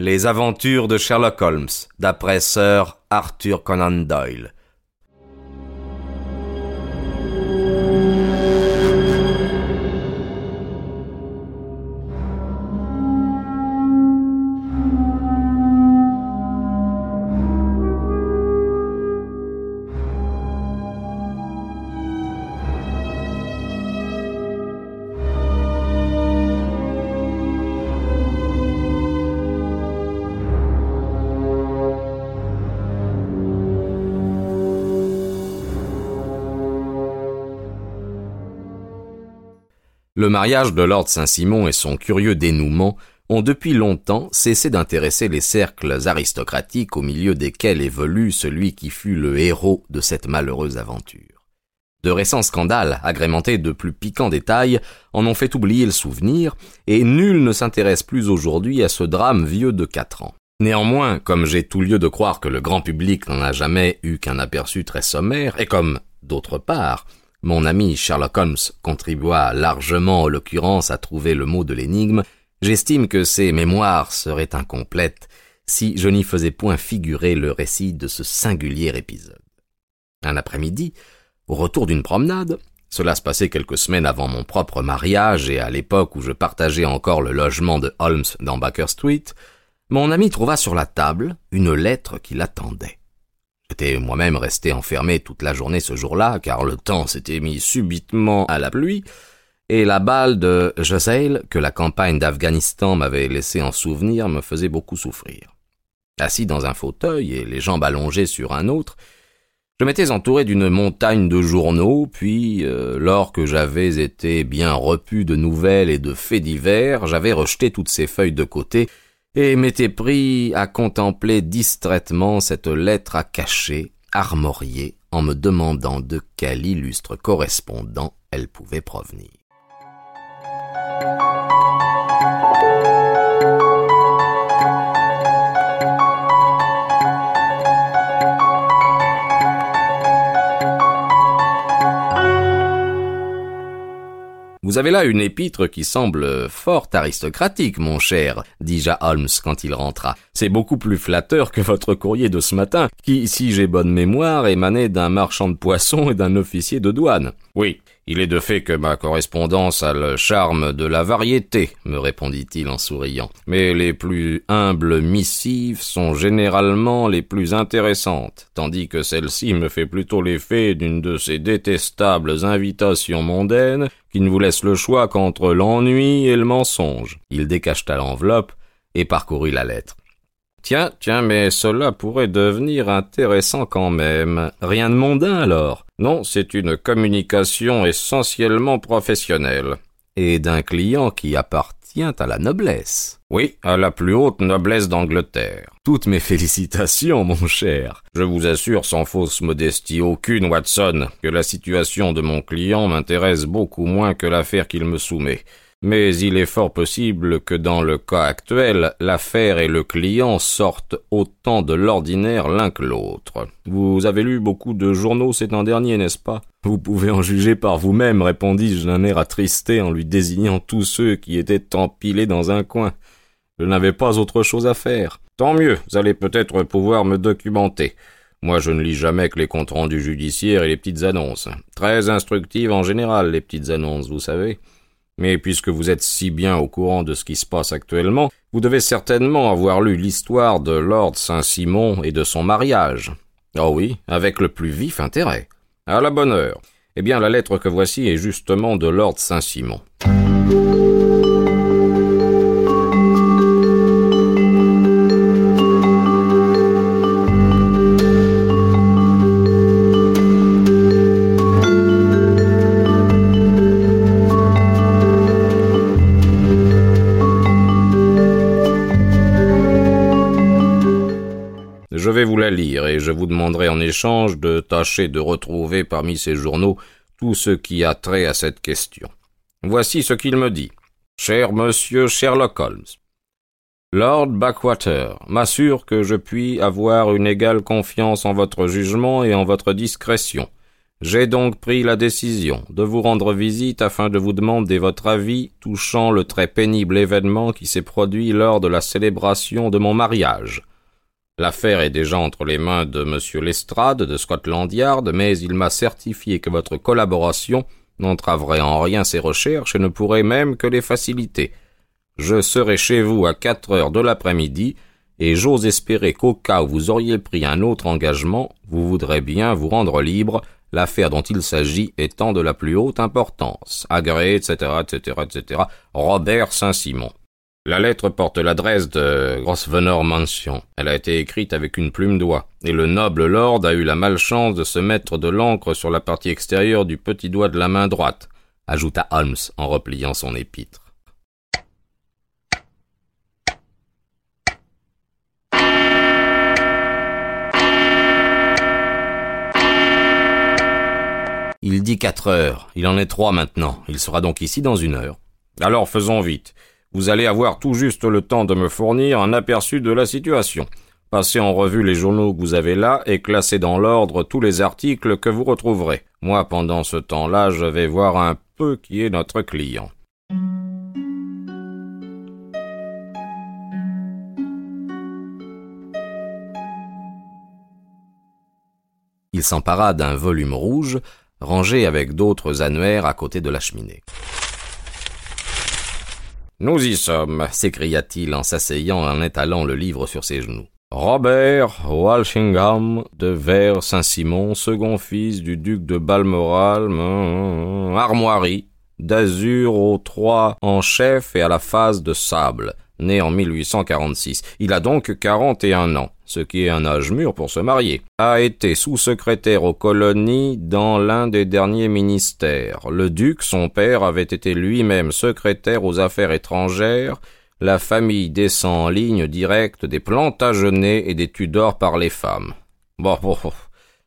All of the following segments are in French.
Les aventures de Sherlock Holmes, d'après Sir Arthur Conan Doyle. Le mariage de Lord Saint-Simon et son curieux dénouement ont depuis longtemps cessé d'intéresser les cercles aristocratiques au milieu desquels évolue celui qui fut le héros de cette malheureuse aventure. De récents scandales, agrémentés de plus piquants détails, en ont fait oublier le souvenir, et nul ne s'intéresse plus aujourd'hui à ce drame vieux de quatre ans. Néanmoins, comme j'ai tout lieu de croire que le grand public n'en a jamais eu qu'un aperçu très sommaire, et comme, d'autre part, mon ami Sherlock Holmes contribua largement, en l'occurrence, à trouver le mot de l'énigme. J'estime que ces mémoires seraient incomplètes si je n'y faisais point figurer le récit de ce singulier épisode. Un après-midi, au retour d'une promenade, cela se passait quelques semaines avant mon propre mariage et à l'époque où je partageais encore le logement de Holmes dans Baker Street, mon ami trouva sur la table une lettre qui l'attendait. J'étais moi-même resté enfermé toute la journée ce jour-là, car le temps s'était mis subitement à la pluie, et la balle de Joseil que la campagne d'Afghanistan m'avait laissé en souvenir me faisait beaucoup souffrir. Assis dans un fauteuil et les jambes allongées sur un autre, je m'étais entouré d'une montagne de journaux, puis, euh, lors j'avais été bien repu de nouvelles et de faits divers, j'avais rejeté toutes ces feuilles de côté et m'étais pris à contempler distraitement cette lettre à cacher, armoriée, en me demandant de quel illustre correspondant elle pouvait provenir. Vous avez là une épître qui semble fort aristocratique, mon cher, dis-je à Holmes quand il rentra. C'est beaucoup plus flatteur que votre courrier de ce matin, qui, si j'ai bonne mémoire, émanait d'un marchand de poissons et d'un officier de douane. Oui, il est de fait que ma correspondance a le charme de la variété, me répondit-il en souriant. Mais les plus humbles missives sont généralement les plus intéressantes, tandis que celle-ci me fait plutôt l'effet d'une de ces détestables invitations mondaines qui ne vous laissent le choix qu'entre l'ennui et le mensonge. Il décacheta l'enveloppe et parcourut la lettre. Tiens, tiens, mais cela pourrait devenir intéressant quand même. Rien de mondain alors. Non, c'est une communication essentiellement professionnelle. Et d'un client qui appartient à la noblesse. Oui, à la plus haute noblesse d'Angleterre. Toutes mes félicitations, mon cher. Je vous assure sans fausse modestie aucune, Watson, que la situation de mon client m'intéresse beaucoup moins que l'affaire qu'il me soumet mais il est fort possible que dans le cas actuel, l'affaire et le client sortent autant de l'ordinaire l'un que l'autre. Vous avez lu beaucoup de journaux ces temps derniers, n'est-ce pas? Vous pouvez en juger par vous-même, répondis-je d'un air attristé en lui désignant tous ceux qui étaient empilés dans un coin. Je n'avais pas autre chose à faire. Tant mieux, vous allez peut-être pouvoir me documenter. Moi, je ne lis jamais que les comptes rendus judiciaires et les petites annonces. Très instructives en général, les petites annonces, vous savez. Mais puisque vous êtes si bien au courant de ce qui se passe actuellement, vous devez certainement avoir lu l'histoire de Lord Saint-Simon et de son mariage. Oh oui, avec le plus vif intérêt. À la bonne heure. Eh bien, la lettre que voici est justement de Lord Saint-Simon. Et je vous demanderai en échange de tâcher de retrouver parmi ces journaux tout ce qui a trait à cette question. Voici ce qu'il me dit. Cher monsieur Sherlock Holmes, Lord Backwater m'assure que je puis avoir une égale confiance en votre jugement et en votre discrétion. J'ai donc pris la décision de vous rendre visite afin de vous demander votre avis touchant le très pénible événement qui s'est produit lors de la célébration de mon mariage. L'affaire est déjà entre les mains de M. Lestrade de Scotland Yard, mais il m'a certifié que votre collaboration n'entraverait en rien ses recherches et ne pourrait même que les faciliter. Je serai chez vous à quatre heures de l'après-midi, et j'ose espérer qu'au cas où vous auriez pris un autre engagement, vous voudrez bien vous rendre libre, l'affaire dont il s'agit étant de la plus haute importance. Agré, etc., etc., etc. Robert Saint-Simon. La lettre porte l'adresse de Grosvenor Mansion. Elle a été écrite avec une plume d'oie, et le noble lord a eu la malchance de se mettre de l'encre sur la partie extérieure du petit doigt de la main droite, ajouta Holmes en repliant son épître. Il dit quatre heures. Il en est trois maintenant. Il sera donc ici dans une heure. Alors faisons vite. Vous allez avoir tout juste le temps de me fournir un aperçu de la situation. Passez en revue les journaux que vous avez là et classez dans l'ordre tous les articles que vous retrouverez. Moi, pendant ce temps-là, je vais voir un peu qui est notre client. Il s'empara d'un volume rouge, rangé avec d'autres annuaires à côté de la cheminée. Nous y sommes, s'écria-t-il en s'asseyant et en étalant le livre sur ses genoux. Robert Walsingham de Vert Saint-Simon, second fils du duc de Balmoral, armoirie, d'azur aux trois en chef et à la face de sable, né en 1846. Il a donc quarante et un ans ce qui est un âge mûr pour se marier, a été sous-secrétaire aux colonies dans l'un des derniers ministères. Le duc, son père, avait été lui-même secrétaire aux affaires étrangères. La famille descend en ligne directe des Plantagenets et des Tudors par les femmes. Bon, bon,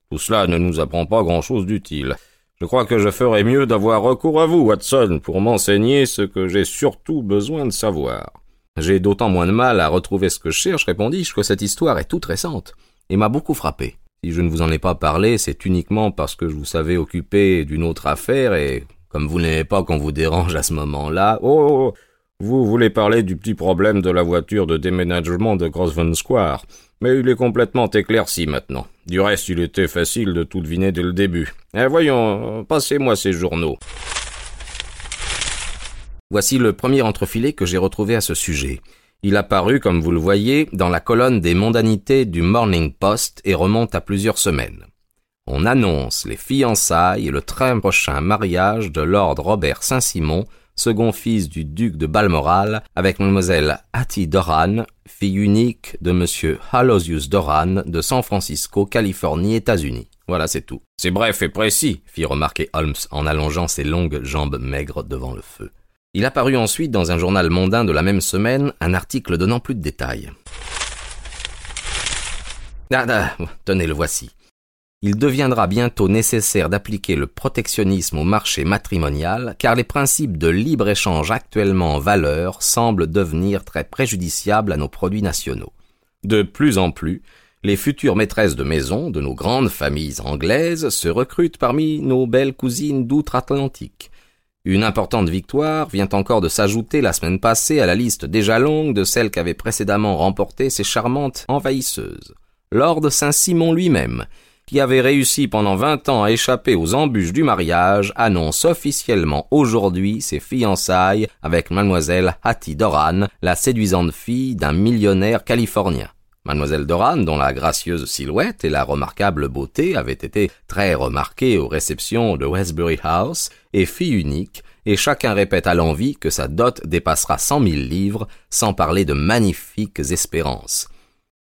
tout cela ne nous apprend pas grand-chose d'utile. Je crois que je ferais mieux d'avoir recours à vous, Watson, pour m'enseigner ce que j'ai surtout besoin de savoir. J'ai d'autant moins de mal à retrouver ce que je cherche, répondis-je, que cette histoire est toute récente, et m'a beaucoup frappé. Si je ne vous en ai pas parlé, c'est uniquement parce que je vous savais occupé d'une autre affaire, et comme vous n'aimez pas qu'on vous dérange à ce moment-là, oh, oh, oh, vous voulez parler du petit problème de la voiture de déménagement de Grosvenor Square, mais il est complètement éclairci maintenant. Du reste, il était facile de tout deviner dès le début. Eh, voyons, passez-moi ces journaux. Voici le premier entrefilet que j'ai retrouvé à ce sujet. Il apparut, comme vous le voyez, dans la colonne des mondanités du Morning Post et remonte à plusieurs semaines. On annonce les fiançailles et le très prochain mariage de Lord Robert Saint-Simon, second fils du duc de Balmoral, avec mademoiselle Hattie Doran, fille unique de monsieur Halosius Doran de San Francisco, Californie, États-Unis. Voilà, c'est tout. C'est bref et précis, fit remarquer Holmes en allongeant ses longues jambes maigres devant le feu. Il apparut ensuite dans un journal mondain de la même semaine un article donnant plus de détails. Ah, ah, tenez, le voici. Il deviendra bientôt nécessaire d'appliquer le protectionnisme au marché matrimonial, car les principes de libre-échange actuellement en valeur semblent devenir très préjudiciables à nos produits nationaux. De plus en plus, les futures maîtresses de maison de nos grandes familles anglaises se recrutent parmi nos belles cousines d'outre-Atlantique. Une importante victoire vient encore de s'ajouter la semaine passée à la liste déjà longue de celles qu'avaient précédemment remportées ces charmantes envahisseuses. Lord Saint-Simon lui-même, qui avait réussi pendant vingt ans à échapper aux embûches du mariage, annonce officiellement aujourd'hui ses fiançailles avec mademoiselle Hattie Doran, la séduisante fille d'un millionnaire californien. Mademoiselle Doran, dont la gracieuse silhouette et la remarquable beauté avaient été très remarquées aux réceptions de Westbury House, est fille unique, et chacun répète à l'envie que sa dot dépassera cent mille livres, sans parler de magnifiques espérances.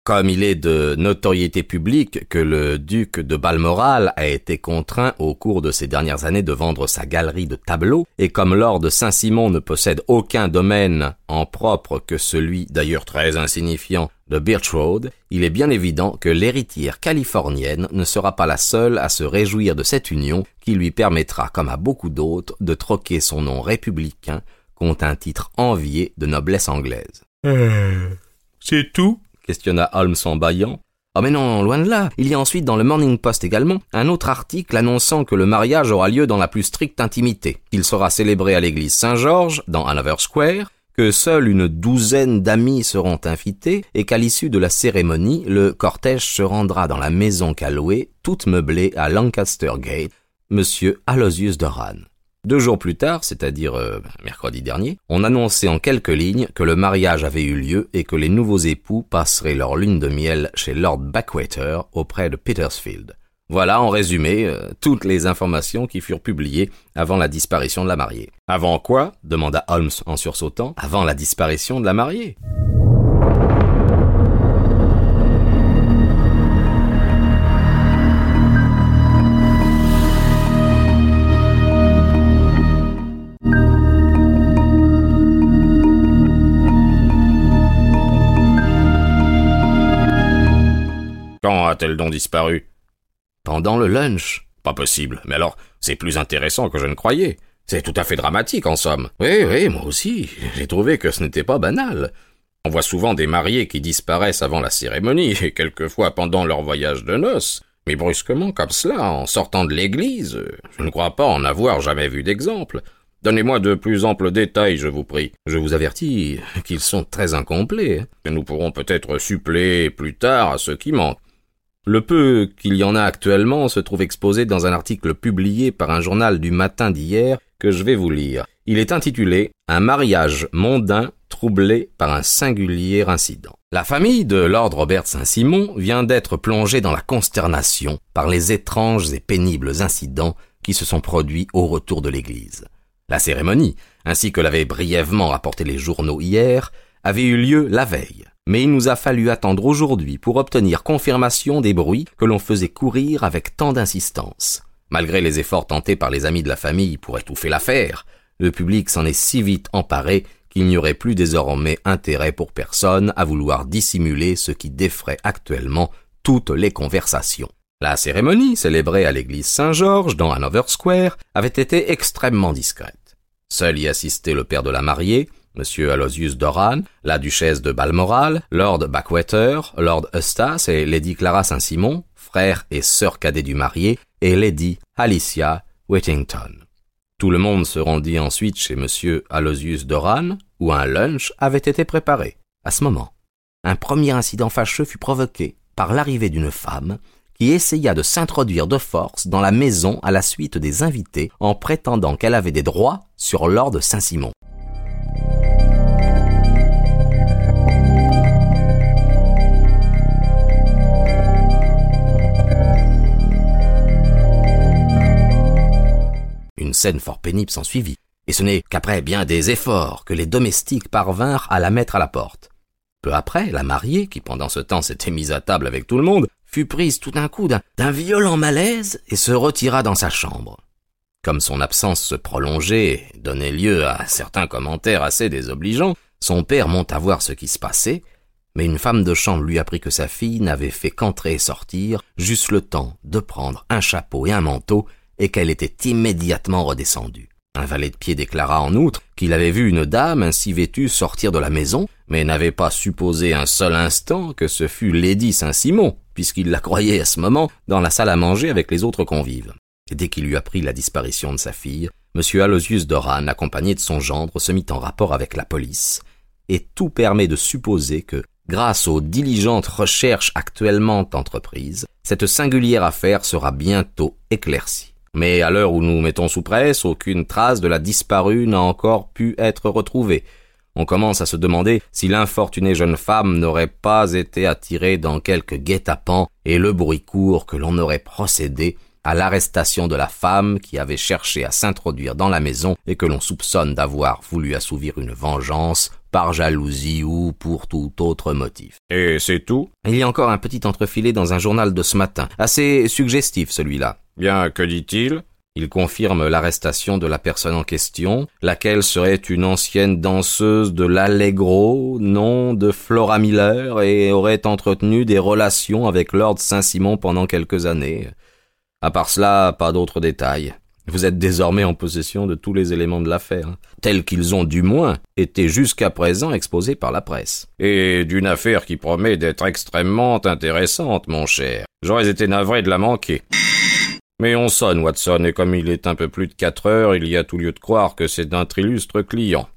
Comme il est de notoriété publique que le duc de Balmoral a été contraint au cours de ces dernières années de vendre sa galerie de tableaux, et comme Lord Saint-Simon ne possède aucun domaine en propre que celui, d'ailleurs très insignifiant, de Birch Road, il est bien évident que l'héritière californienne ne sera pas la seule à se réjouir de cette union qui lui permettra, comme à beaucoup d'autres, de troquer son nom républicain contre un titre envié de noblesse anglaise. Euh, c'est tout? Questionna Holmes en bâillant. Oh mais non, loin de là. Il y a ensuite dans le Morning Post également un autre article annonçant que le mariage aura lieu dans la plus stricte intimité. Il sera célébré à l'église Saint-Georges, dans Hanover Square, que seule une douzaine d'amis seront invités et qu'à l'issue de la cérémonie, le cortège se rendra dans la maison louée, toute meublée à Lancaster Gate, monsieur Aloysius Doran. Deux jours plus tard, c'est-à-dire euh, mercredi dernier, on annonçait en quelques lignes que le mariage avait eu lieu et que les nouveaux époux passeraient leur lune de miel chez Lord Backwater auprès de Petersfield. Voilà en résumé euh, toutes les informations qui furent publiées avant la disparition de la mariée. Avant quoi demanda Holmes en sursautant. Avant la disparition de la mariée. Quand a-t-elle donc disparu? Pendant le lunch. Pas possible. Mais alors, c'est plus intéressant que je ne croyais. C'est tout à fait dramatique, en somme. Oui, oui, moi aussi. J'ai trouvé que ce n'était pas banal. On voit souvent des mariés qui disparaissent avant la cérémonie, et quelquefois pendant leur voyage de noces. Mais brusquement, comme cela, en sortant de l'église, je ne crois pas en avoir jamais vu d'exemple. Donnez-moi de plus amples détails, je vous prie. Je vous avertis qu'ils sont très incomplets. nous pourrons peut-être suppléer plus tard à ceux qui manquent. Le peu qu'il y en a actuellement se trouve exposé dans un article publié par un journal du matin d'hier que je vais vous lire. Il est intitulé Un mariage mondain troublé par un singulier incident. La famille de Lord Robert Saint-Simon vient d'être plongée dans la consternation par les étranges et pénibles incidents qui se sont produits au retour de l'église. La cérémonie, ainsi que l'avaient brièvement rapporté les journaux hier, avait eu lieu la veille mais il nous a fallu attendre aujourd'hui pour obtenir confirmation des bruits que l'on faisait courir avec tant d'insistance. Malgré les efforts tentés par les amis de la famille pour étouffer l'affaire, le public s'en est si vite emparé qu'il n'y aurait plus désormais intérêt pour personne à vouloir dissimuler ce qui défrait actuellement toutes les conversations. La cérémonie, célébrée à l'église Saint-Georges dans Hanover Square, avait été extrêmement discrète. Seul y assistait le père de la mariée, M. Aloysius Doran, la duchesse de Balmoral, Lord Backwater, Lord Eustace et Lady Clara Saint-Simon, frère et sœur cadet du marié, et Lady Alicia Whittington. Tout le monde se rendit ensuite chez M. Aloysius Doran, où un lunch avait été préparé. À ce moment, un premier incident fâcheux fut provoqué par l'arrivée d'une femme qui essaya de s'introduire de force dans la maison à la suite des invités en prétendant qu'elle avait des droits sur Lord Saint-Simon. Une scène fort pénible s'ensuivit, et ce n'est qu'après bien des efforts que les domestiques parvinrent à la mettre à la porte. Peu après, la mariée, qui pendant ce temps s'était mise à table avec tout le monde, fut prise tout d'un coup d'un violent malaise et se retira dans sa chambre. Comme son absence se prolongeait donnait lieu à certains commentaires assez désobligeants, son père monta voir ce qui se passait, mais une femme de chambre lui apprit que sa fille n'avait fait qu'entrer et sortir, juste le temps de prendre un chapeau et un manteau, et qu'elle était immédiatement redescendue. Un valet de pied déclara en outre qu'il avait vu une dame ainsi vêtue sortir de la maison, mais n'avait pas supposé un seul instant que ce fût Lady Saint-Simon, puisqu'il la croyait à ce moment dans la salle à manger avec les autres convives. Dès qu'il eut appris la disparition de sa fille, M. Aloysius Doran, accompagné de son gendre, se mit en rapport avec la police, et tout permet de supposer que, grâce aux diligentes recherches actuellement entreprises, cette singulière affaire sera bientôt éclaircie. Mais à l'heure où nous mettons sous presse, aucune trace de la disparue n'a encore pu être retrouvée. On commence à se demander si l'infortunée jeune femme n'aurait pas été attirée dans quelque guet-apens et le bruit court que l'on aurait procédé à l'arrestation de la femme qui avait cherché à s'introduire dans la maison et que l'on soupçonne d'avoir voulu assouvir une vengeance par jalousie ou pour tout autre motif. Et c'est tout? Il y a encore un petit entrefilé dans un journal de ce matin, assez suggestif celui-là. Bien, que dit-il? Il confirme l'arrestation de la personne en question, laquelle serait une ancienne danseuse de l'Allegro, nom de Flora Miller, et aurait entretenu des relations avec Lord Saint-Simon pendant quelques années. À part cela, pas d'autres détails. Vous êtes désormais en possession de tous les éléments de l'affaire, tels qu'ils ont du moins été jusqu'à présent exposés par la presse. Et d'une affaire qui promet d'être extrêmement intéressante, mon cher. J'aurais été navré de la manquer. Mais on sonne, Watson, et comme il est un peu plus de quatre heures, il y a tout lieu de croire que c'est d'un illustre client.